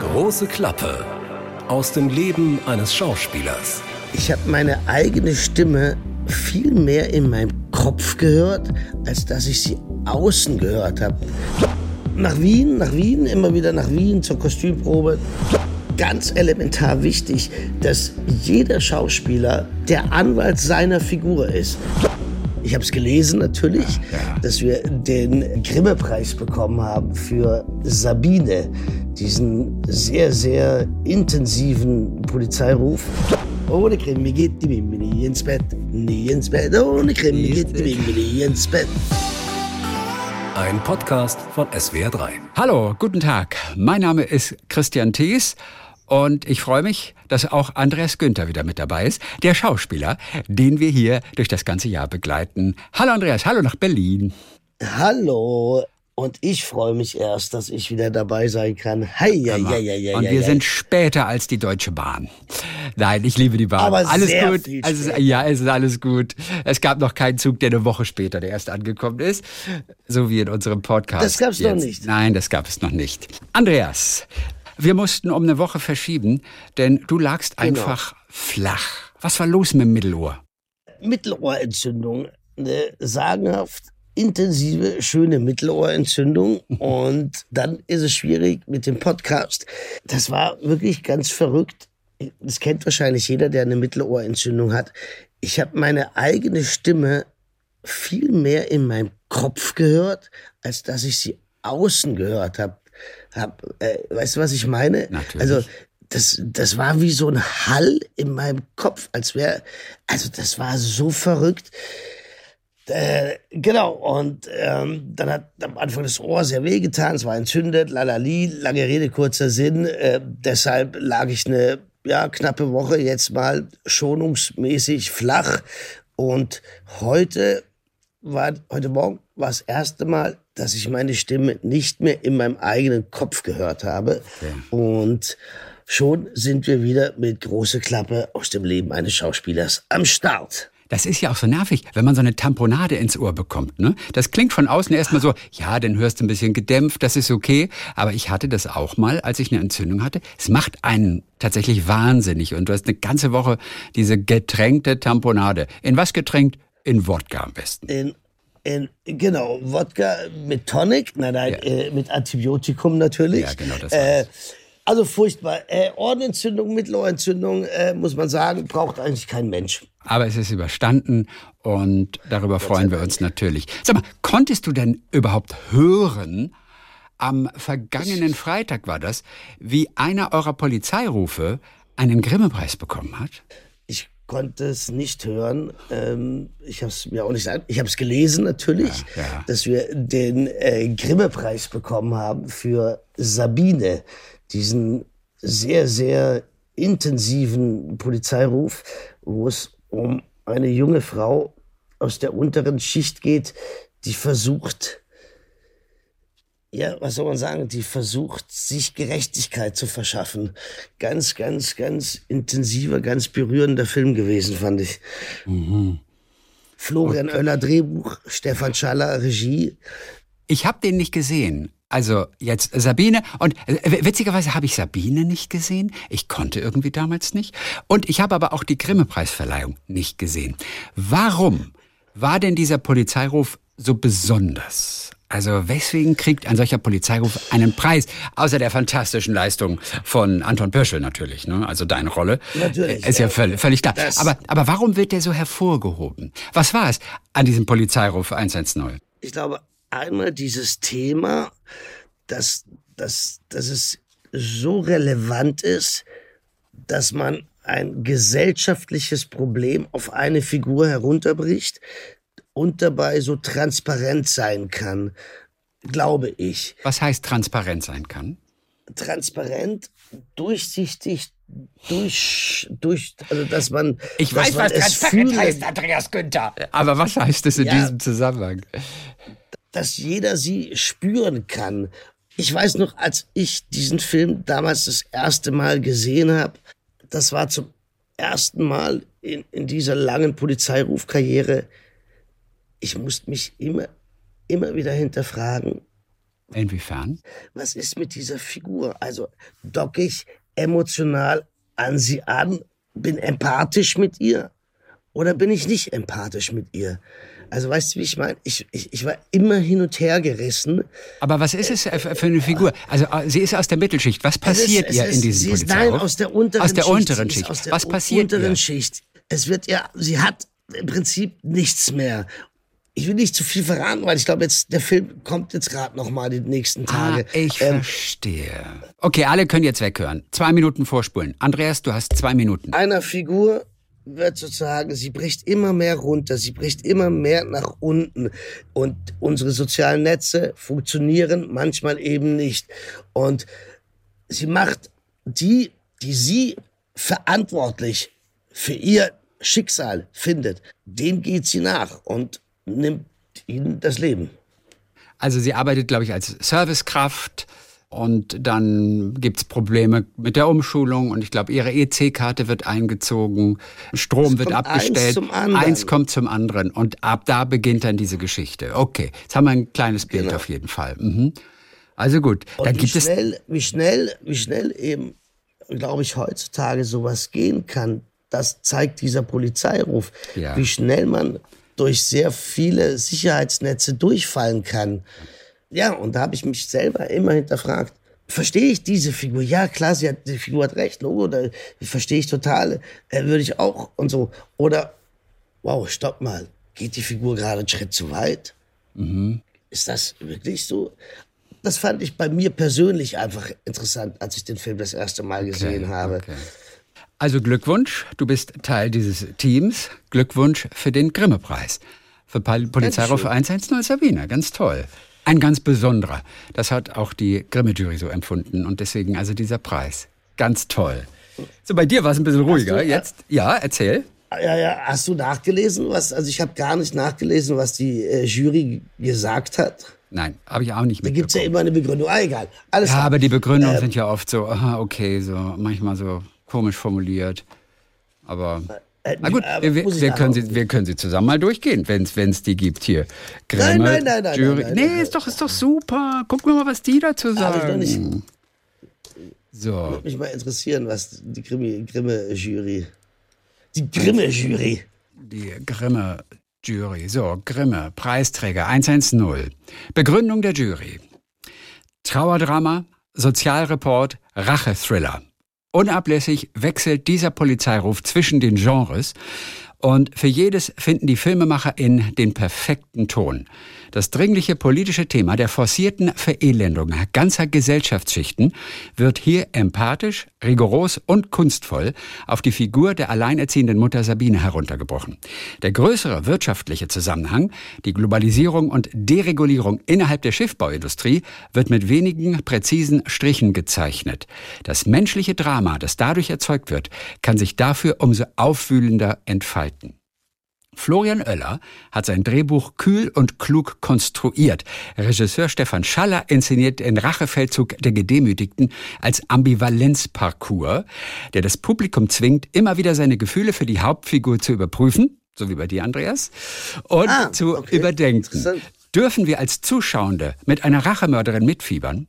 Große Klappe aus dem Leben eines Schauspielers. Ich habe meine eigene Stimme viel mehr in meinem Kopf gehört, als dass ich sie außen gehört habe. Nach Wien, nach Wien, immer wieder nach Wien zur Kostümprobe. Ganz elementar wichtig, dass jeder Schauspieler der Anwalt seiner Figur ist. Ich habe es gelesen natürlich, ja. dass wir den Grimme-Preis bekommen haben für Sabine, diesen sehr, sehr intensiven Polizeiruf. Ohne Krimi geht die Mimi nie ins Bett, nie ins Bett. Ohne Krimi geht die Mimi nie ins Bett. Ein Podcast von SWR3. Hallo, guten Tag. Mein Name ist Christian Thees und ich freue mich, dass auch Andreas Günther wieder mit dabei ist, der Schauspieler, den wir hier durch das ganze Jahr begleiten. Hallo Andreas, hallo nach Berlin. Hallo. Und ich freue mich erst, dass ich wieder dabei sein kann. Hei, ja, ja, ja, ja, Und wir sind später als die Deutsche Bahn. Nein, ich liebe die Bahn. Aber alles sehr gut. Viel also, ja, es ist alles gut. Es gab noch keinen Zug, der eine Woche später der erst angekommen ist. So wie in unserem Podcast. Das gab es noch nicht. Nein, das gab es noch nicht. Andreas, wir mussten um eine Woche verschieben, denn du lagst Genau. einfach flach. Was war los mit dem Mittelohr? Mittelohrentzündung. Eine sagenhaft intensive, schöne Mittelohrentzündung. Und dann ist es schwierig mit dem Podcast. Das war wirklich ganz verrückt. Das kennt wahrscheinlich jeder, der eine Mittelohrentzündung hat. Ich habe meine eigene Stimme viel mehr in meinem Kopf gehört, als dass ich sie außen gehört habe. Hab, äh, weißt du, was ich meine? Natürlich. Also das, das war wie so ein Hall in meinem Kopf, als wäre, also das war so verrückt. Äh, genau, und ähm, dann hat am Anfang das Ohr sehr wehgetan, es war entzündet, lalali, lange Rede, kurzer Sinn. Äh, deshalb lag ich eine ja, knappe Woche jetzt mal schonungsmäßig flach. Und heute war, heute Morgen war das erste Mal, dass ich meine Stimme nicht mehr in meinem eigenen Kopf gehört habe. Und schon sind wir wieder mit große Klappe aus dem Leben eines Schauspielers am Start. Das ist ja auch so nervig, wenn man so eine Tamponade ins Ohr bekommt. Ne? Das klingt von außen erstmal so, ja, dann hörst du ein bisschen gedämpft, das ist okay. Aber ich hatte das auch mal, als ich eine Entzündung hatte. Es macht einen tatsächlich wahnsinnig. Und du hast eine ganze Woche diese getränkte Tamponade. In was getränkt? In Wodka am besten. In, in, genau, Wodka mit Tonic, nein, nein, Ja. äh, mit Antibiotikum natürlich. Ja, genau, das äh. Also furchtbar. Äh, Ohrenentzündung, Mittelohrentzündung, äh, muss man sagen, braucht eigentlich kein Mensch. Aber es ist überstanden und darüber freuen wir uns natürlich. Sag mal, konntest du denn überhaupt hören, am vergangenen Freitag war das, wie einer eurer Polizeirufe einen Grimme-Preis bekommen hat? Ich konnte es nicht hören. Ähm, ich habe es mir auch nicht sagen. Ich habe es gelesen natürlich, Ja, ja. dass wir den äh, Grimme-Preis bekommen haben für Sabine, diesen sehr, sehr intensiven Polizeiruf, wo es um eine junge Frau aus der unteren Schicht geht, die versucht, ja, was soll man sagen, die versucht, sich Gerechtigkeit zu verschaffen. Ganz, ganz, ganz intensiver, ganz berührender Film gewesen, fand ich. Florian Oeller Drehbuch, Stefan Schaller Regie. Ich habe den nicht gesehen. Also jetzt Sabine und äh, witzigerweise habe ich Sabine nicht gesehen. Ich konnte irgendwie damals nicht. Und ich habe aber auch die Grimme-Preisverleihung nicht gesehen. Warum war denn dieser Polizeiruf so besonders? Also weswegen kriegt ein solcher Polizeiruf einen Preis? Außer der fantastischen Leistung von Anton Pöschel natürlich. Ne? Also deine Rolle Natürlich, äh, ist ja, ja. völlig, völlig klar. Aber, aber warum wird der so hervorgehoben? Was war es an diesem Polizeiruf 110? Ich glaube, einmal dieses Thema, dass, dass, dass es so relevant ist, dass man ein gesellschaftliches Problem auf eine Figur herunterbricht und dabei so transparent sein kann, glaube ich. Was heißt transparent sein kann? Transparent, durchsichtig, durch, durch, also dass man, Ich dass weiß, man was transparent fühlen- heißt, Andreas Günther. Aber was heißt es in Ja. diesem Zusammenhang? Dass jeder sie spüren kann. Ich weiß noch, als ich diesen Film damals das erste Mal gesehen habe, das war zum ersten Mal in, in dieser langen Polizeirufkarriere, ich musste mich immer, immer wieder hinterfragen, Inwiefern? Was ist mit dieser Figur? Also docke ich emotional an sie an, bin empathisch mit ihr oder bin ich nicht empathisch mit ihr? Also weißt du, wie ich meine? Ich, ich, ich war immer hin und her gerissen. Aber was ist es für eine Figur? Also äh, sie ist aus der Mittelschicht. Was passiert ist, ihr ist, in diesem sie ist, Polizeiruf? Nein, aus der unteren aus der Schicht. Unteren Schicht. Aus der was passiert unteren ihr? Schicht. Es wird ja, sie hat im Prinzip nichts mehr. Ich will nicht zu viel verraten, weil ich glaube, jetzt der Film kommt jetzt gerade noch mal die nächsten Tage. Ah, ich ähm, verstehe. Okay, alle können jetzt weghören. Zwei Minuten vorspulen. Andreas, du hast zwei Minuten. Einer Figur wird sozusagen, sie bricht immer mehr runter, sie bricht immer mehr nach unten. Und unsere sozialen Netze funktionieren manchmal eben nicht. Und sie macht die, die sie verantwortlich für ihr Schicksal findet, dem geht sie nach und nimmt ihnen das Leben. Also sie arbeitet, glaube ich, als Servicekraft und dann gibt's Probleme mit der Umschulung und ich glaube, ihre EC-Karte wird eingezogen, Strom wird abgestellt, eins, zum anderen. eins kommt zum anderen und ab da beginnt dann diese Geschichte. Okay, jetzt haben wir ein kleines Bild Genau. auf jeden Fall. Mhm. Also gut, Und dann wie gibt es schnell, wie schnell, wie schnell eben, glaube ich, heutzutage sowas gehen kann, das zeigt dieser Polizeiruf. Ja. Wie schnell man durch sehr viele Sicherheitsnetze durchfallen kann. Ja, und da habe ich mich selber immer hinterfragt. Verstehe ich diese Figur? Ja, klar, sie hat, die Figur hat recht, Logo, da verstehe ich total, äh, würde ich auch und so. Oder, wow, stopp mal, geht die Figur gerade einen Schritt zu weit? Ist das wirklich so? Das fand ich bei mir persönlich einfach interessant, als ich den Film das erste Mal gesehen habe. Okay. Also Glückwunsch, du bist Teil dieses Teams. Glückwunsch für den Grimme-Preis. Für Pol- Polizeiruf 110 Sabine, ganz toll. Ein ganz besonderer. Das hat auch die Grimme-Jury so empfunden und deswegen also dieser Preis. Ganz toll. So, bei dir war es ein bisschen ruhiger. du, äh, Jetzt, ja, erzähl. Ja, ja, hast du nachgelesen, was? Also ich habe gar nicht nachgelesen, was die äh, Jury gesagt hat. Nein, habe ich auch nicht Da gibt's ja mitbekommen. immer eine Begründung. Ah, egal. Alles Ja, klar. aber die Begründungen Ähm, sind ja oft so, aha, okay, so manchmal so komisch formuliert. Aber äh, na gut, wir, wir, können sie, wir können sie zusammen mal durchgehen, wenn es die gibt hier. Grimme, Nein, nein, nein, nein, Jury. nein, nein, nee, nein. ist doch, ist doch super. Guck mal, was die dazu Hab ich sagen. nicht. So, Würde mich mal interessieren, was die Grimme- Grimme-Jury. Die Grimme-Jury. die Grimme Jury. So, Grimme, Preisträger 110. Begründung der Jury. Trauerdrama, Sozialreport, Rachethriller. Unablässig wechselt dieser Polizeiruf zwischen den Genres und für jedes finden die FilmemacherInnen den perfekten Ton. Das dringliche politische Thema der forcierten Verelendung ganzer Gesellschaftsschichten wird hier empathisch, rigoros und kunstvoll auf die Figur der alleinerziehenden Mutter Sabine heruntergebrochen. Der größere wirtschaftliche Zusammenhang, die Globalisierung und Deregulierung innerhalb der Schiffbauindustrie, wird mit wenigen präzisen Strichen gezeichnet. Das menschliche Drama, das dadurch erzeugt wird, kann sich dafür umso aufwühlender entfalten. Florian Oeller hat sein Drehbuch kühl und klug konstruiert. Regisseur Stefan Schaller inszeniert den Rachefeldzug der Gedemütigten als Ambivalenzparcours, der das Publikum zwingt, immer wieder seine Gefühle für die Hauptfigur zu überprüfen, so wie bei dir, Andreas, und Ah, zu okay. überdenken. Dürfen wir als Zuschauende mit einer Rachemörderin mitfiebern?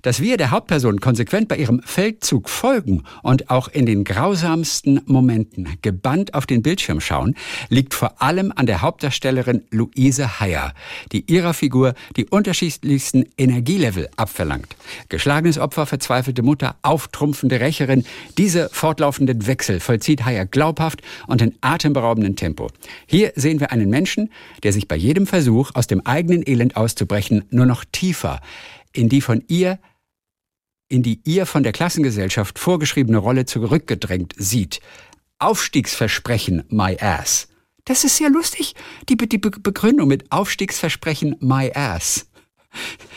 Dass wir der Hauptperson konsequent bei ihrem Feldzug folgen und auch in den grausamsten Momenten gebannt auf den Bildschirm schauen, liegt vor allem an der Hauptdarstellerin Luise Heyer, die ihrer Figur die unterschiedlichsten Energielevel abverlangt. Geschlagenes Opfer, verzweifelte Mutter, auftrumpfende Rächerin, diese fortlaufenden Wechsel vollzieht Heyer glaubhaft und in atemberaubendem Tempo. Hier sehen wir einen Menschen, der sich bei jedem Versuch, aus dem eigenen Elend auszubrechen, nur noch tiefer in die von ihr in die ihr von der Klassengesellschaft vorgeschriebene Rolle zurückgedrängt sieht. Aufstiegsversprechen, my ass. Das ist sehr lustig, die, die Be Begründung mit Aufstiegsversprechen, my ass.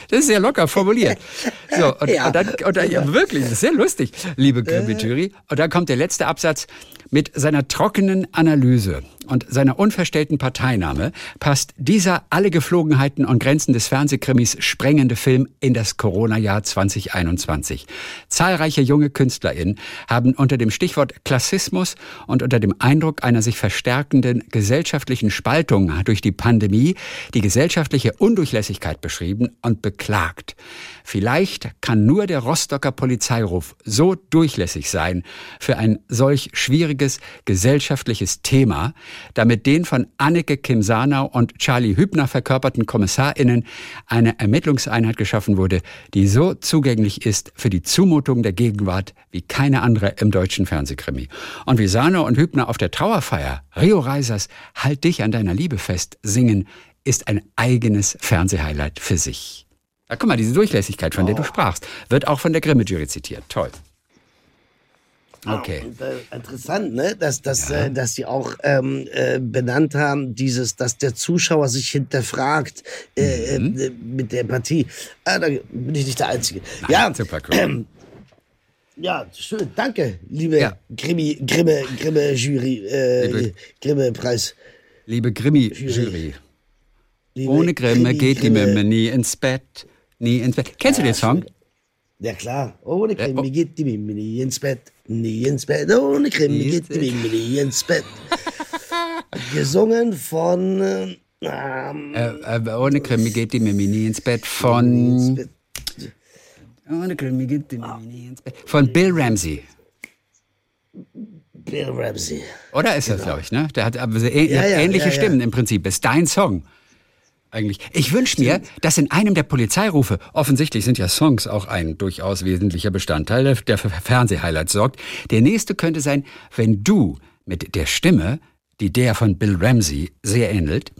Das ist sehr locker formuliert. So, und, Ja. und dann, und dann ja, wirklich, das ist sehr lustig, liebe Grimme Jury. Und dann kommt der letzte Absatz mit seiner trockenen Analyse und seiner unverstellten Parteinahme passt dieser alle Geflogenheiten und Grenzen des Fernsehkrimis sprengende Film in das Corona-Jahr 2021. Zahlreiche junge KünstlerInnen haben unter dem Stichwort Klassismus und unter dem Eindruck einer sich verstärkenden gesellschaftlichen Spaltung durch die Pandemie die gesellschaftliche Undurchlässigkeit beschrieben und beklagt. Vielleicht kann nur der Rostocker Polizeiruf so durchlässig sein für ein solch schwieriges gesellschaftliches Thema, damit den von Anneke Kim Sanau und Charlie Hübner verkörperten KommissarInnen eine Ermittlungseinheit geschaffen wurde, die so zugänglich ist für die Zumutung der Gegenwart wie keine andere im deutschen Fernsehkrimi. Und wie Sanau und Hübner auf der Trauerfeier Rio Reisers Halt dich an deiner Liebe fest singen, ist ein eigenes Fernsehhighlight für sich. Ja, guck mal, diese Durchlässigkeit, von oh. der du sprachst, wird auch von der Grimme-Jury zitiert. Toll. Okay. Äh, interessant, ne? dass, dass, ja. äh, dass sie auch ähm, äh, benannt haben, dieses, dass der Zuschauer sich hinterfragt äh, mhm. Äh, mit der Partie. Ah, da bin ich nicht der Einzige. Nein, ja, super cool. Ähm, ja, schön. Danke, liebe ja. Grimi, Grimme, Grimme Jury, äh, Grimme Preis. Liebe Grimi Jury. Liebe Ohne Grimme Krimi, geht die Mimme nie ins Bett. Nie ins Bett. Kennst ja, du den Song? Ja klar, ohne Krimi oh. geht die Mimi nie ins Bett, nie ins Bett, ohne Krimi geht die Mimi nie ins Bett. Gesungen von... Ähm, äh, äh, ohne Krimi geht die Mimi nie ins Bett von... Ohne Krimi geht die Mimi nie ins Bett. Von Bill Ramsey. Bill Ramsey. Oder ist genau. das, glaube ich, ne? Der hat aber äh, ja, ja, ähnliche ja, Stimmen im Prinzip. Ist dein Song eigentlich. Ich wünsche mir, dass in einem der Polizeirufe, offensichtlich sind ja Songs auch ein durchaus wesentlicher Bestandteil, der für Fernsehhighlights sorgt, der nächste könnte sein, wenn du mit der Stimme die der von Bill Ramsey sehr ähnelt.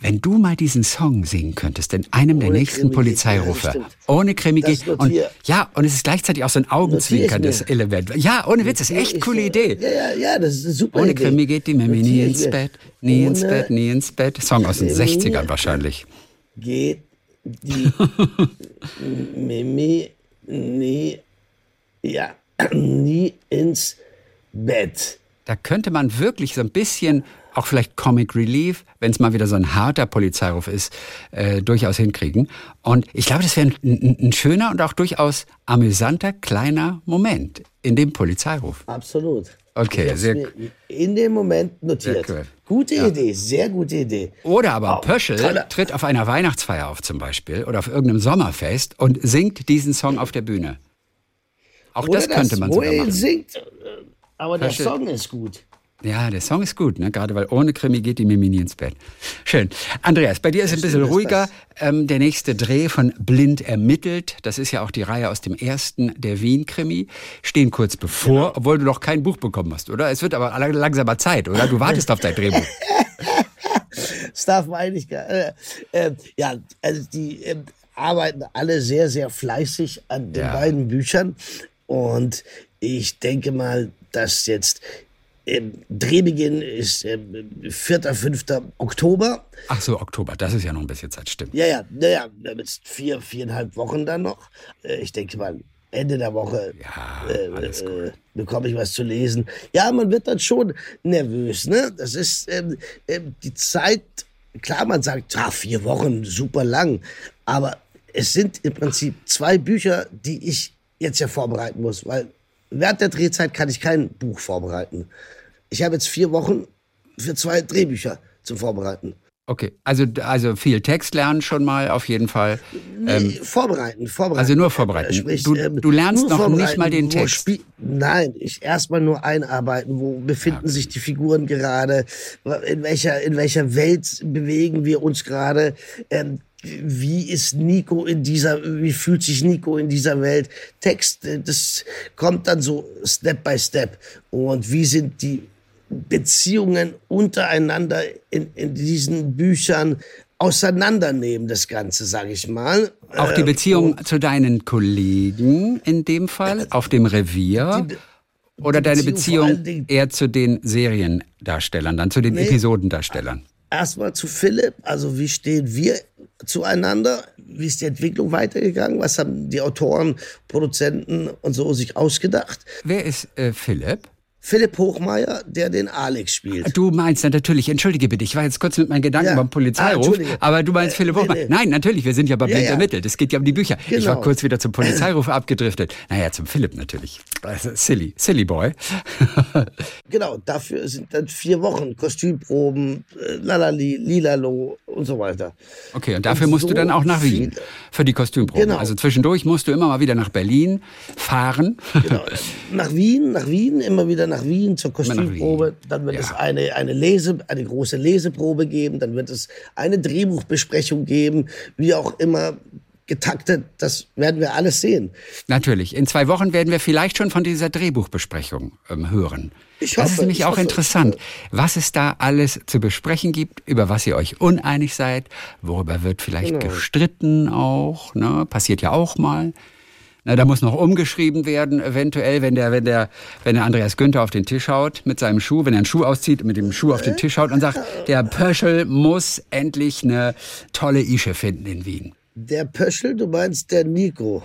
Wenn du mal diesen Song singen könntest in einem ohne der nächsten Krimi Polizeirufe, ja, ohne Krimi geht und ja, und es ist gleichzeitig auch so ein augenzwinkerndes Element. Ja, ohne Witz, das ist echt coole Idee. Ja, ja, ja, das ist eine super Ohne Idee. Krimi geht die Mimi nie ins Bett, nie ohne ins Bett, nie ins Bett. Song aus den 60ern wahrscheinlich. Geht die Mimi nie, ja, nie ins Bett. Da könnte man wirklich so ein bisschen auch vielleicht Comic Relief, wenn es mal wieder so ein harter Polizeiruf ist, äh, durchaus hinkriegen. Und ich glaube, das wäre ein, ein, ein, schöner und auch durchaus amüsanter kleiner Moment in dem Polizeiruf. Absolut. Okay, sehr In dem Moment notiert. Cool. Gute ja. Idee, sehr gute Idee. Oder aber oh, Pöschel tolle. tritt auf einer Weihnachtsfeier auf zum Beispiel oder auf irgendeinem Sommerfest und singt diesen Song auf der Bühne. Auch oder das könnte man sogar machen. Singt, aber der Song ist gut. Ja, der Song ist gut, ne? gerade weil ohne Krimi geht die Mimi nie ins Bett. Schön. Andreas, bei dir ist es ein bisschen ruhiger. Ähm, der nächste Dreh von Blind ermittelt, das ist ja auch die Reihe aus dem ersten, der Wien-Krimi, stehen kurz bevor, genau. obwohl du noch kein Buch bekommen hast, oder? Es wird aber langsamer Zeit, oder? Du wartest auf dein Drehbuch. das darf man eigentlich gar äh, äh, Ja, also die äh, arbeiten alle sehr, sehr fleißig an den ja. beiden Büchern. Und ich denke mal, dass jetzt ähm, Drehbeginn ist ähm, 4., 5. Oktober. Ach so, Oktober, das ist ja noch ein bisschen Zeit, stimmt. Ja, ja, naja, jetzt vier, viereinhalb Wochen dann noch. Äh, ich denke mal, Ende der Woche ja, äh, äh, bekomme ich was zu lesen. Ja, man wird dann schon nervös, ne? Das ist ähm, ähm, die Zeit, klar, man sagt, ja, vier Wochen, super lang, aber es sind im Prinzip zwei Bücher, die ich jetzt ja vorbereiten muss, weil während der Drehzeit kann ich kein Buch vorbereiten. Ich habe jetzt vier Wochen für zwei Drehbücher zum Vorbereiten. Okay, also, also viel Text lernen schon mal auf jeden Fall. Nee, ähm, vorbereiten, vorbereiten. Also nur vorbereiten. Sprich, du, ähm, du lernst noch nicht mal den Text. Nein, ich erstmal nur einarbeiten. Wo befinden ja. sich die Figuren gerade? In welcher, in welcher Welt bewegen wir uns gerade? Ähm, wie ist Nico in dieser, wie fühlt sich Nico in dieser Welt? Text, äh, das kommt dann so Step by Step. Und wie sind die Beziehungen untereinander in, in diesen Büchern auseinandernehmen, das Ganze, sage ich mal. Auch die äh, Beziehung Und zu deinen Kollegen in dem Fall, auf dem Revier? Die, oder deine Beziehung, Beziehung eher zu den Seriendarstellern, dann zu den nee, Episodendarstellern? Erstmal zu Philipp, also wie stehen wir zueinander? Wie ist die Entwicklung weitergegangen? Was haben die Autoren, Produzenten und so sich ausgedacht? Wer ist äh, Philipp? Philipp Hochmeier, der den Alex spielt. Du meinst natürlich, entschuldige bitte, ich war jetzt kurz mit meinen Gedanken ja. beim Polizeiruf, ah, aber du meinst äh, Philipp Hochmeier. Nee, nee. Nein, natürlich, wir sind ja bei Blind ja, ja. ermittelt. Es geht ja um die Bücher. Genau. Ich war genau. kurz wieder zum Polizeiruf abgedriftet. Naja, zum Philipp natürlich. Also, silly, silly boy. genau, dafür sind dann vier Wochen Kostümproben, äh, lalali, lilalo und so weiter. Okay, und dafür und musst so du dann auch nach Wien viel. für die Kostümproben. Genau. Also zwischendurch musst du immer mal wieder nach Berlin fahren. Genau. Nach Wien, nach Wien, immer wieder nach Wien zur Kostümprobe. Dann wird ja. es eine, eine, Lese, eine große Leseprobe geben. Dann wird es eine Drehbuchbesprechung geben. Wie auch immer getaktet, das werden wir alles sehen. Natürlich. In zwei Wochen werden wir vielleicht schon von dieser Drehbuchbesprechung ähm, hören. Ich hoffe, das ist nämlich auch hoffe, interessant, was es da alles zu besprechen gibt, über was ihr euch uneinig seid, worüber wird vielleicht genau. gestritten auch, ne? passiert ja auch mal. Na, da muss noch umgeschrieben werden, eventuell, wenn der, wenn der, wenn der Andreas Günther auf den Tisch haut mit seinem Schuh, wenn er einen Schuh auszieht, mit dem Schuh auf den Tisch haut und sagt, der Pöschel muss endlich eine tolle Ische finden in Wien. Der Pöschel, du meinst der Nico.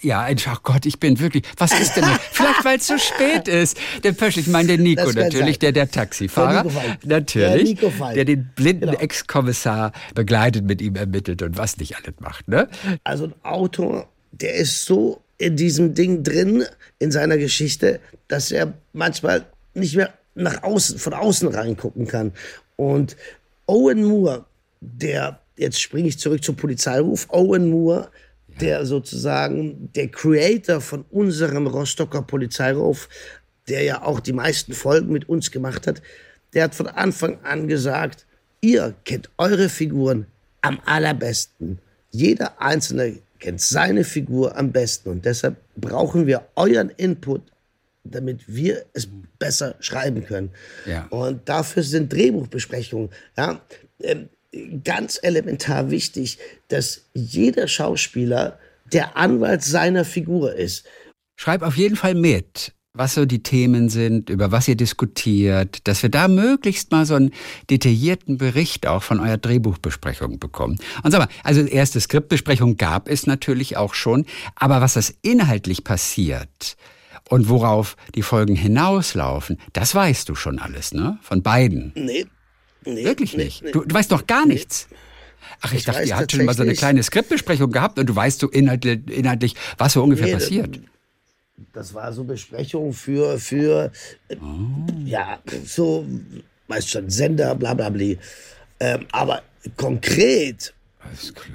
Ja, ach Gott, ich bin wirklich. Was ist denn? Vielleicht, weil es zu spät ist. Der Pöschel, ich meine der Nico natürlich, der der Taxifahrer, der natürlich, der, der den blinden genau. Ex-Kommissar begleitet, mit ihm ermittelt und was nicht alles macht. Ne? Also ein Autor der ist so in diesem Ding drin, in seiner Geschichte, dass er manchmal nicht mehr nach außen, von außen reingucken kann. Und Owen Moore, der, jetzt springe ich zurück zum Polizeiruf, Owen Moore, der sozusagen der Creator von unserem Rostocker Polizeiruf, der ja auch die meisten Folgen mit uns gemacht hat, der hat von Anfang an gesagt, ihr kennt eure Figuren am allerbesten. Jeder einzelne kennt seine Figur am besten und deshalb brauchen wir euren Input, damit wir es besser schreiben können. Ja. Und dafür sind Drehbuchbesprechungen ja, ähm, ganz elementar wichtig, dass jeder Schauspieler der Anwalt seiner Figur ist. Schreib auf jeden Fall mit was so die Themen sind, über was ihr diskutiert, dass wir da möglichst mal so einen detaillierten Bericht auch von eurer Drehbuchbesprechung bekommen. Und sag mal, also erste Skriptbesprechung gab es natürlich auch schon, aber was das inhaltlich passiert und worauf die Folgen hinauslaufen, das weißt du schon alles, ne? Von beiden. Nee. nee Wirklich nee, nicht. Nee, du, du, weißt doch gar nichts. Ach, ich, ich dachte, ihr habt schon mal so eine kleine Skriptbesprechung gehabt und du weißt so inhaltlich, inhaltlich was so ungefähr passiert das war so Besprechung für, für oh. ja, so, weißt schon, Sender, bla bla bla. Ähm, aber konkret,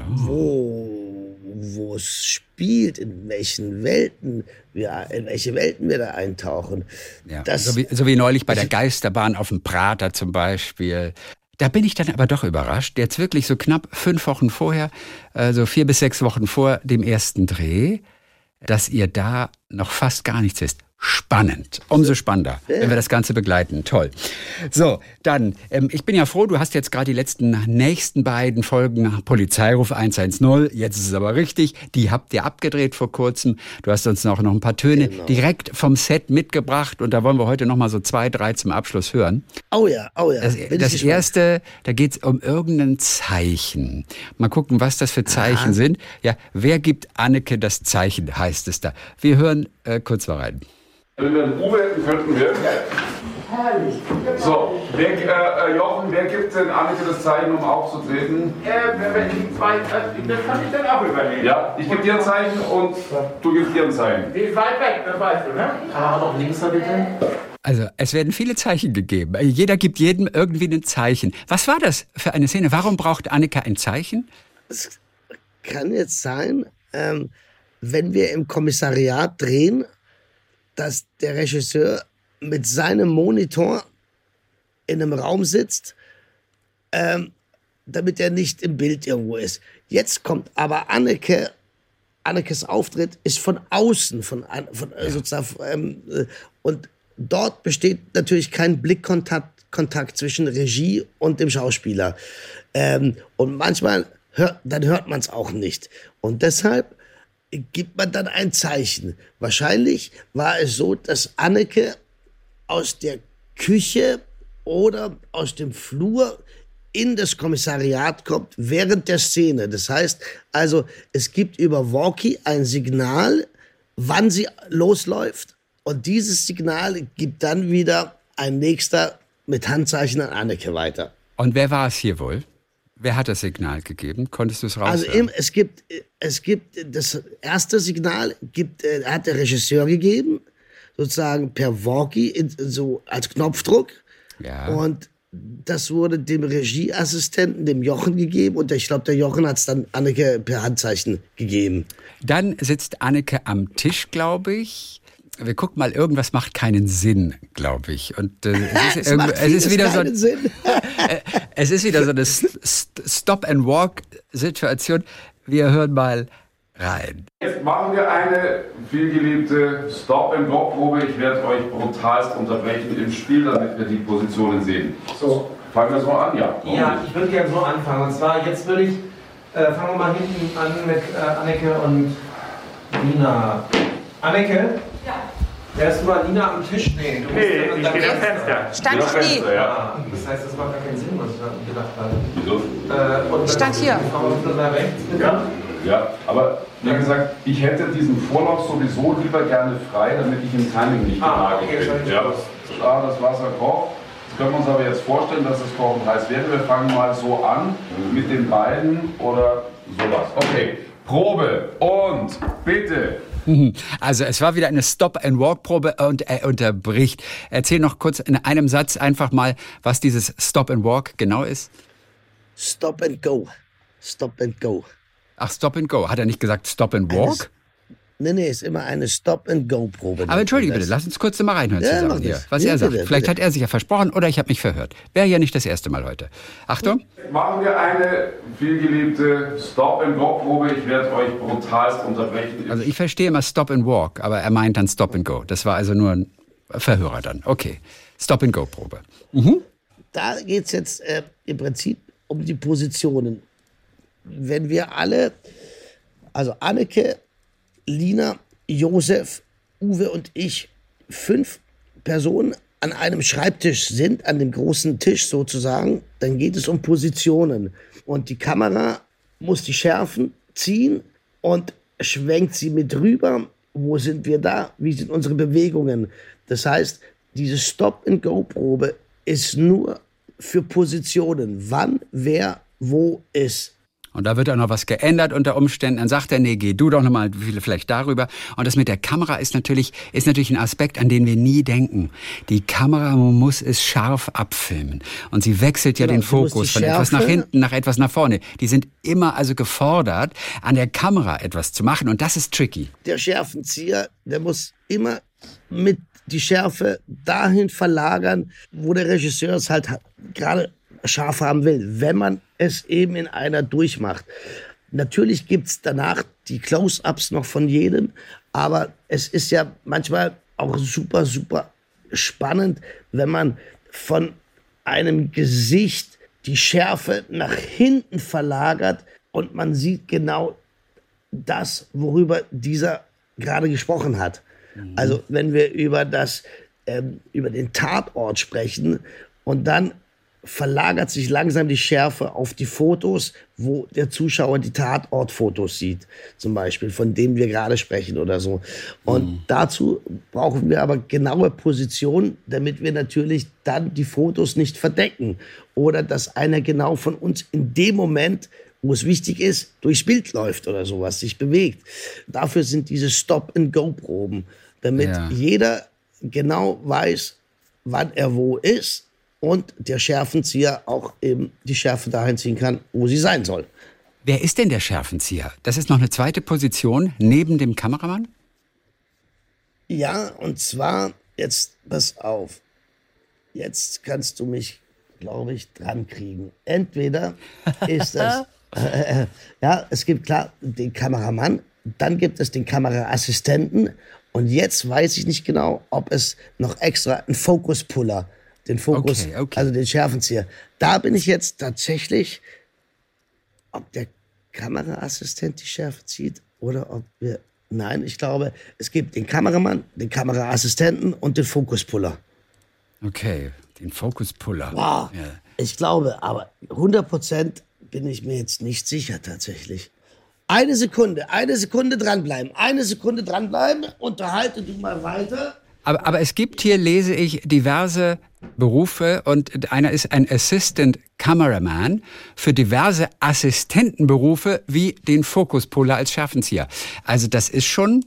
wo, wo es spielt, in welchen Welten wir, in welche Welten wir da eintauchen. Ja, das, so, wie, so wie neulich bei der Geisterbahn auf dem Prater zum Beispiel. Da bin ich dann aber doch überrascht. Jetzt wirklich so knapp fünf Wochen vorher, also vier bis sechs Wochen vor dem ersten Dreh, dass ihr da noch fast gar nichts wisst. Spannend. Umso spannender, wenn wir das Ganze begleiten. Toll. So, dann, ähm, ich bin ja froh, du hast jetzt gerade die letzten nächsten beiden Folgen Polizeiruf 110. Jetzt ist es aber richtig. Die habt ihr abgedreht vor kurzem. Du hast uns noch, noch ein paar Töne genau. direkt vom Set mitgebracht und da wollen wir heute noch mal so zwei, drei zum Abschluss hören. Oh ja, oh ja. Das, das erste, da geht es um irgendein Zeichen. Mal gucken, was das für Zeichen Aha. sind. Ja, wer gibt Anneke das Zeichen, heißt es da. Wir hören äh, kurz mal rein. Wenn wir einen Uwe hätten, könnten wir. Herrlich. So, wer, äh, äh, Jochen, wer gibt denn Anneke das Zeichen, um aufzutreten? Äh, wenn die zwei, das kann ich dann auch übernehmen. Ja, ich gebe dir ein Zeichen und du gibst dir ein Zeichen. Die ist weit weg, das weißt du, ne? Ah, noch links da bitte. Also, es werden viele Zeichen gegeben. Jeder gibt jedem irgendwie ein Zeichen. Was war das für eine Szene? Warum braucht Annika ein Zeichen? Es kann jetzt sein, ähm, wenn wir im Kommissariat drehen dass der Regisseur mit seinem Monitor in einem Raum sitzt, ähm, damit er nicht im Bild irgendwo ist. Jetzt kommt aber Anneke, Annekes Auftritt ist von außen, von, von äh, sozusagen, ähm, äh, und dort besteht natürlich kein Blickkontakt Kontakt zwischen Regie und dem Schauspieler. Ähm, und manchmal hört, dann hört man es auch nicht. Und deshalb gibt man dann ein Zeichen. Wahrscheinlich war es so, dass Anneke aus der Küche oder aus dem Flur in das Kommissariat kommt während der Szene. Das heißt also, es gibt über Walkie ein Signal, wann sie losläuft Und dieses Signal gibt dann wieder ein nächster mit Handzeichen an Anneke weiter. Und wer war es hier wohl? Wer hat das Signal gegeben? Konntest du es raus? Also im, es gibt es gibt das erste Signal gibt äh, hat der Regisseur gegeben, sozusagen per Walkie in, so als Knopfdruck. Ja. Und das wurde dem Regieassistenten, dem Jochen, gegeben. Und ich glaube, der Jochen hat es dann Anneke per Handzeichen gegeben. Dann sitzt Anneke am Tisch, glaube ich. Wir gucken mal, irgendwas macht keinen Sinn, glaube ich. Und äh, es, ist Es ist wieder so ein, Sinn. es ist wieder so eine Stop-and-Walk-Situation. Wir hören mal rein. Jetzt machen wir eine vielgeliebte Stop-and-Go-Probe. Ich werde euch brutalst unterbrechen im Spiel, damit wir die Positionen sehen. So. Fangen wir so an, ja. Warum Ja, ich würde gerne so anfangen. Und zwar, jetzt würde ich, äh, fangen wir mal hinten an mit äh, Anneke und Nina. Anneke? Wärst du mal Nina am Tisch? Nee, du Nee, bist ich stehe am Fenster. Stand Ja. Fenster, ja. Ah, das heißt, das macht gar keinen Sinn, was ich da gedacht habe. Wieso? Äh, und dann Stand hier. Ja. Ja, aber wie gesagt, ich hätte diesen Vorlauf sowieso lieber gerne frei, damit ich im Timing nicht Ah, okay, bin. Ja. aus. Ah, das Wasser kocht. Das können wir uns aber jetzt vorstellen, dass es kochend heiß wird. Wir fangen mal so an mit den beiden oder sowas. Okay, Probe und bitte. Also es war wieder eine Stop-and-Walk-Probe und er unterbricht. Erzähl noch kurz in einem Satz einfach mal, was dieses Stop-and-Walk genau ist. Stop and go. Stop and go. Ach, Stop and Go. Hat er nicht gesagt Stop and Walk? Nee, nee, ist immer eine Stop and go Probe. Aber entschuldige bitte, lass uns kurz mal reinhören Ja, zusammen hier, was Ja, er sagt. bitte, Vielleicht bitte. hat er sich ja versprochen oder ich habe mich verhört. Wäre ja nicht das erste Mal heute. Achtung. Machen wir eine vielgeliebte Stop-and-Go-Probe. Ich werde euch brutalst unterbrechen. Also ich verstehe immer Stop and Walk, aber er meint dann Stop and Go. Das war also nur ein Verhörer dann. Okay. Stop and Go Probe. da geht es jetzt äh, im Prinzip um die Positionen. Wenn wir alle, also Anneke, Lina, Josef, Uwe und ich, fünf Personen an einem Schreibtisch sind, an dem großen Tisch sozusagen, dann geht es um Positionen. Und die Kamera muss die Schärfen ziehen und schwenkt sie mit rüber. Wo sind wir da? Wie sind unsere Bewegungen? Das heißt, diese Stop-and-Go-Probe ist nur für Positionen. Wann, wer, wo ist. Und da wird auch noch was geändert unter Umständen. Dann sagt er, nee, geh du doch nochmal vielleicht darüber. Und das mit der Kamera ist natürlich, ist natürlich ein Aspekt, an den wir nie denken. Die Kamera muss es scharf abfilmen. Und sie wechselt ja Genau, den Fokus von etwas nach hinten nach etwas nach vorne. Die sind immer also gefordert, an der Kamera etwas zu machen. Und das ist tricky. Der Schärfenzieher, der muss immer mit die Schärfe dahin verlagern, wo der Regisseur es halt ha- gerade scharf haben will, wenn man es eben in einer durchmacht. Natürlich gibt's danach die Close-ups noch von jedem, aber es ist ja manchmal auch super, super spannend, wenn man von einem Gesicht die Schärfe nach hinten verlagert und man sieht genau das, worüber dieser gerade gesprochen hat. Also wenn wir über das, ähm, über den Tatort sprechen und dann verlagert sich langsam die Schärfe auf die Fotos, wo der Zuschauer die Tatortfotos sieht, zum Beispiel, von denen wir gerade sprechen oder so. Und dazu brauchen wir aber genaue Positionen, damit wir natürlich dann die Fotos nicht verdecken oder dass einer genau von uns in dem Moment wo es wichtig ist, durchs Bild läuft oder sowas, sich bewegt. Dafür sind diese Stop-and-Go-Proben, damit Ja. jeder genau weiß, wann er wo ist und der Schärfenzieher auch eben die Schärfe dahin ziehen kann, wo sie sein soll. Wer ist denn der Schärfenzieher? Das ist noch eine zweite Position neben dem Kameramann? Ja, und zwar, jetzt pass auf, jetzt kannst du mich, glaube ich, dran kriegen. Entweder ist das, äh, ja, es gibt klar den Kameramann, dann gibt es den Kameraassistenten und jetzt weiß ich nicht genau, ob es noch extra einen Fokuspuller, den Fokus, Okay, okay. also den Schärfenzieher. Da bin ich jetzt tatsächlich, ob der Kameraassistent die Schärfe zieht oder ob wir. Nein, ich glaube, es gibt den Kameramann, den Kameraassistenten und den Fokuspuller. Okay, den Fokuspuller. Wow. Ja. Ich glaube, aber 100% bin ich mir jetzt nicht sicher tatsächlich. Eine Sekunde, eine Sekunde dranbleiben, eine Sekunde dranbleiben, unterhalte du mal weiter. Aber, aber es gibt hier, lese ich, diverse Berufe und einer ist ein Assistant Cameraman für diverse Assistentenberufe wie den Fokuspuller als Schärfenzieher. Also das ist schon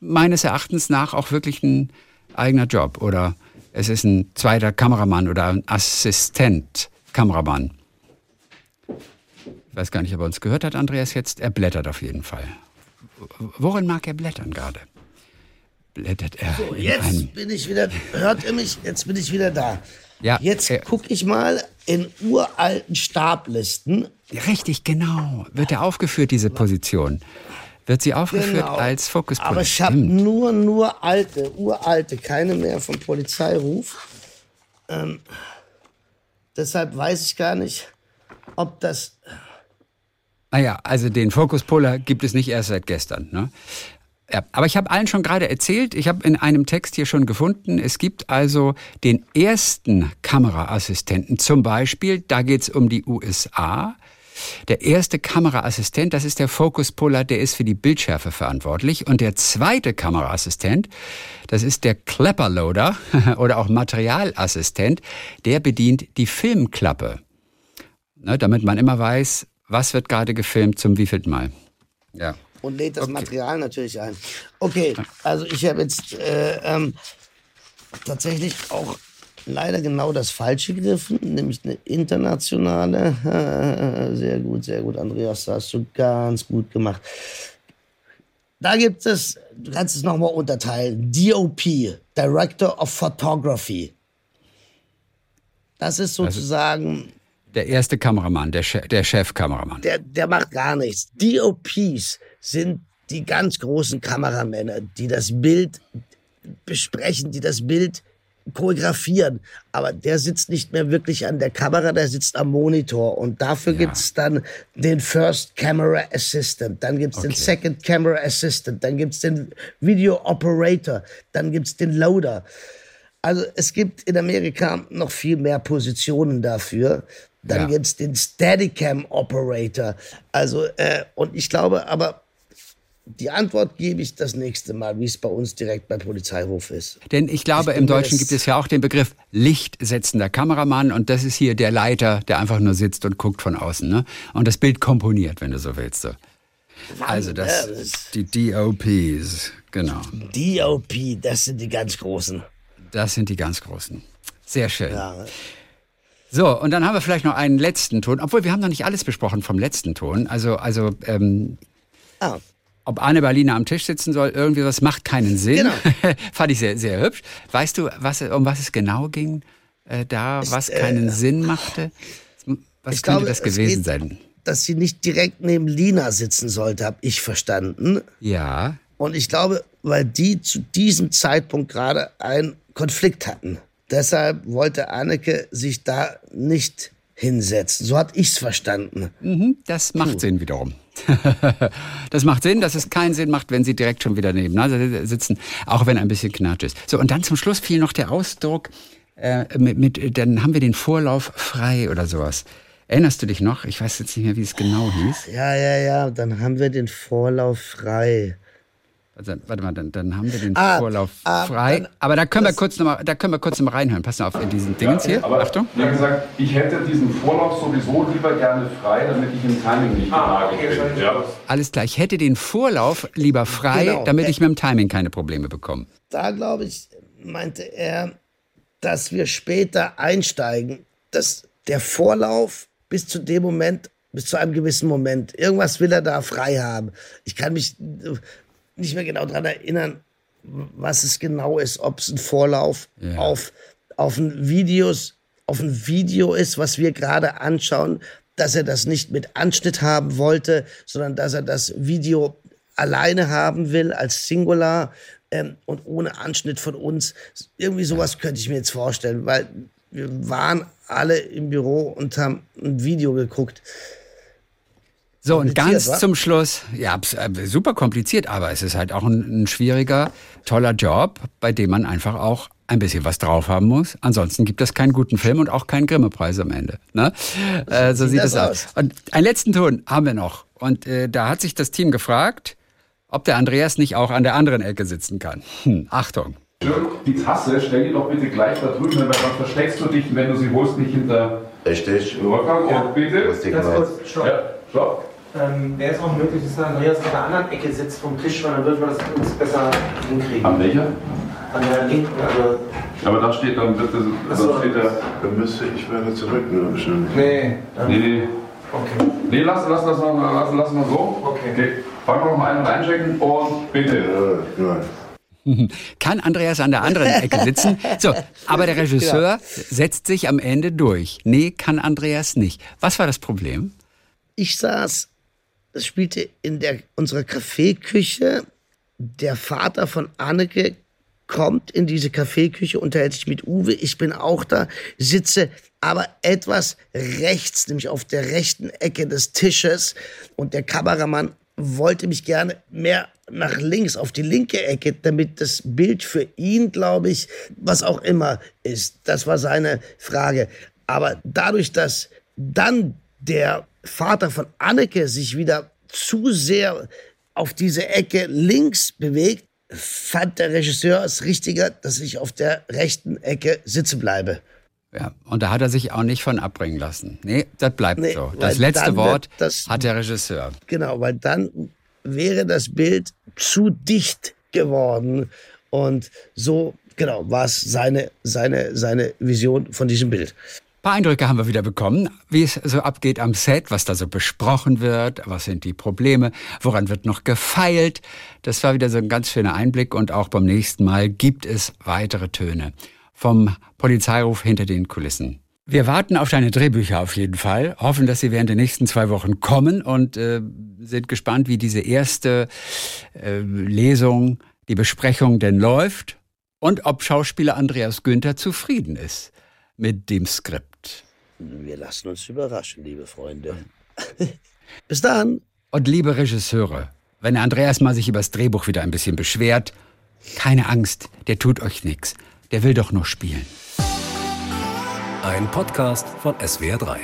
meines Erachtens nach auch wirklich ein eigener Job oder es ist ein zweiter Kameramann oder ein Assistent Kameramann. Ich weiß gar nicht, ob er uns gehört hat, Andreas jetzt. Er blättert auf jeden Fall. Worin mag er blättern gerade? Blättert er So, jetzt einem bin ich wieder, hört ihr mich? Jetzt bin ich wieder da. Ja, Jetzt äh, gucke ich mal in uralten Stablisten. Richtig, genau. Wird er aufgeführt, diese Position? Wird sie aufgeführt Genau. als Fokuspuller? Aber ich habe nur, nur alte, uralte, keine mehr vom Polizeiruf. Ähm, deshalb weiß ich gar nicht, ob das. Naja, also den Fokuspuller gibt es nicht erst seit gestern. Ne? Ja, aber ich habe allen schon gerade erzählt, ich habe in einem Text hier schon gefunden, es gibt also den ersten Kameraassistenten zum Beispiel, da geht es um die USA. Der erste Kameraassistent, das ist der Fokuspuller, der ist für die Bildschärfe verantwortlich. Und der zweite Kameraassistent, das ist der Clapperloader oder auch Materialassistent, der bedient die Filmklappe. Ne, damit man immer weiß, was wird gerade gefilmt, zum wievielten Mal. Ja. Und lädt das Material natürlich ein. Okay, also ich habe jetzt äh, ähm, tatsächlich auch leider genau das Falsche gegriffen, nämlich eine internationale. Sehr gut, sehr gut, Andreas, das hast du ganz gut gemacht. Da gibt es, du kannst es nochmal unterteilen, DOP, Director of Photography. Das ist sozusagen Der erste Kameramann, der, Che der Chefkameramann. der, der macht gar nichts. DOPs sind die ganz großen Kameramänner, die das Bild besprechen, die das Bild choreografieren. Aber der sitzt nicht mehr wirklich an der Kamera, der sitzt am Monitor. Und dafür Ja. gibt's dann den First Camera Assistant, dann gibt's den Okay. Second Camera Assistant, dann gibt's den Video Operator, dann gibt's den Loader. Also es gibt in Amerika noch viel mehr Positionen dafür. Dann Ja. gibt's den Steadicam Operator. Also, äh, und ich glaube aber, die Antwort gebe ich das nächste Mal, wie es bei uns direkt beim Polizeihof ist. Denn ich glaube, Ich im Deutschen gibt es ja auch den Begriff lichtsetzender Kameramann und das ist hier der Leiter, der einfach nur sitzt und guckt von außen ne? und das Bild komponiert, wenn du so willst. So. Also das- die DOPs, genau. DOP, das sind die ganz großen. Das sind die ganz großen. Sehr schön. Ja. So, und dann haben wir vielleicht noch einen letzten Ton, obwohl wir haben noch nicht alles besprochen vom letzten Ton. Also, also ähm, Ah, ob Anne Berliner am Tisch sitzen soll, irgendwie was macht keinen Sinn. Genau. Fand ich sehr, sehr hübsch. Weißt du, was, um was es genau ging äh, da, was keinen Sinn machte? Was Ich könnte glaube, das es gewesen geht- sein? dass sie nicht direkt neben Lina sitzen sollte, habe ich verstanden. Ja, Und ich glaube, weil die zu diesem Zeitpunkt gerade einen Konflikt hatten. Deshalb wollte Anneke sich da nicht hinsetzen. So hatte ich's verstanden. mhm, das macht Sinn wiederum. das macht Sinn, dass es keinen Sinn macht, wenn sie direkt schon wieder nebeneinander sitzen, auch wenn ein bisschen Knatsch ist. So, und dann zum Schluss fiel noch der Ausdruck, äh, mit, mit, dann haben wir den Vorlauf frei oder sowas. Erinnerst du dich noch? Ich weiß jetzt nicht mehr, wie es genau hieß. Ja, ja, ja, dann haben wir den Vorlauf frei. Also, warte mal, dann, dann haben wir den Ah, Vorlauf ah, frei. dann- Aber da können wir kurz noch mal, da können wir kurz noch mal reinhören. Pass auf in diesen Dingens hier. Aber Achtung. Ich habe gesagt, ich hätte diesen Vorlauf sowieso lieber gerne frei, damit ich im Timing nicht Ah, okay, bin. Ja. Alles klar. Ich hätte den Vorlauf lieber frei, Genau. damit ich mit dem Timing keine Probleme bekomme. Da, glaube ich, meinte er, dass wir später einsteigen, dass der Vorlauf bis zu dem Moment, bis zu einem gewissen Moment, irgendwas will er da frei haben. Ich kann mich nicht mehr genau daran erinnern, was es genau ist, ob es ein Vorlauf Ja. auf, auf ein Videos, auf ein Video ist, was wir gerade anschauen, dass er das nicht mit Anschnitt haben wollte, sondern dass er das Video alleine haben will als Singular ähm, und ohne Anschnitt von uns. Irgendwie sowas könnte ich mir jetzt vorstellen, weil wir waren alle im Büro und haben ein Video geguckt. So, und ganz wa? zum Schluss, ja, äh, super kompliziert, aber es ist halt auch ein, ein schwieriger, toller Job, bei dem man einfach auch ein bisschen was drauf haben muss. Ansonsten gibt es keinen guten Film und auch keinen Grimme-Preis am Ende. Ne? Äh, so sieht das es aus. aus. Und einen letzten Ton haben wir noch. Und äh, da hat sich das Team gefragt, ob der Andreas nicht auch an der anderen Ecke sitzen kann. Hm, Achtung. Die Tasse, stell die doch bitte gleich da drüben, weil dann versteckst du dich, wenn du sie holst, nicht hinter Richtig. Rückgang. Ja. Und bitte. Kurz, stopp. Ja, stopp. Ähm, Wäre es auch möglich, dass Andreas an der anderen Ecke sitzt vom Tisch, weil dann würden wir das uns besser hinkriegen. An welcher? An der linken, also. Aber da steht dann bitte, Ach so. steht der. Dann müsste ich weiter zurück, ne? Wahrscheinlich. Nee. Nee, nee. Okay. Nee, lass, lass, lass, lass, lass, lass mal so. Okay. okay. Fangen wir noch mal ein und einchecken und bitte. Ja, ja. Kann Andreas an der anderen Ecke sitzen? So, aber der Regisseur setzt sich am Ende durch. Nee, kann Andreas nicht. Was war das Problem? Ich saß, das spielte in der, unserer Kaffeeküche. Der Vater von Anneke kommt in diese Kaffeeküche, unterhält sich mit Uwe. Ich bin auch da, sitze aber etwas rechts, nämlich auf der rechten Ecke des Tisches. Und der Kameramann wollte mich gerne mehr nach links, auf die linke Ecke, damit das Bild für ihn, glaube ich, was auch immer ist. Das war seine Frage. Aber dadurch, dass dann der Vater von Anneke sich wieder zu sehr auf diese Ecke links bewegt, fand der Regisseur es richtiger, dass ich auf der rechten Ecke sitzen bleibe. Ja, und da hat er sich auch nicht von abbringen lassen. Nee, das bleibt Nee, so. Das letzte Wort das- hat der Regisseur. Genau, weil dann wäre das Bild zu dicht geworden. Und so, genau, war es seine, seine, seine Vision von diesem Bild. Paar Eindrücke haben wir wieder bekommen, wie es so abgeht am Set, was da so besprochen wird, was sind die Probleme, woran wird noch gefeilt. Das war wieder so ein ganz schöner Einblick und auch beim nächsten Mal gibt es weitere Töne vom Polizeiruf hinter den Kulissen. Wir warten auf deine Drehbücher auf jeden Fall, hoffen, dass sie während der nächsten zwei Wochen kommen und äh, sind gespannt, wie diese erste äh, Lesung, die Besprechung denn läuft und ob Schauspieler Andreas Günther zufrieden ist mit dem Skript. Wir lassen uns überraschen, liebe Freunde. Bis dann. Und liebe Regisseure, wenn Andreas mal sich übers Drehbuch wieder ein bisschen beschwert, keine Angst, der tut euch nichts. Der will doch nur spielen. Ein Podcast von SWR3.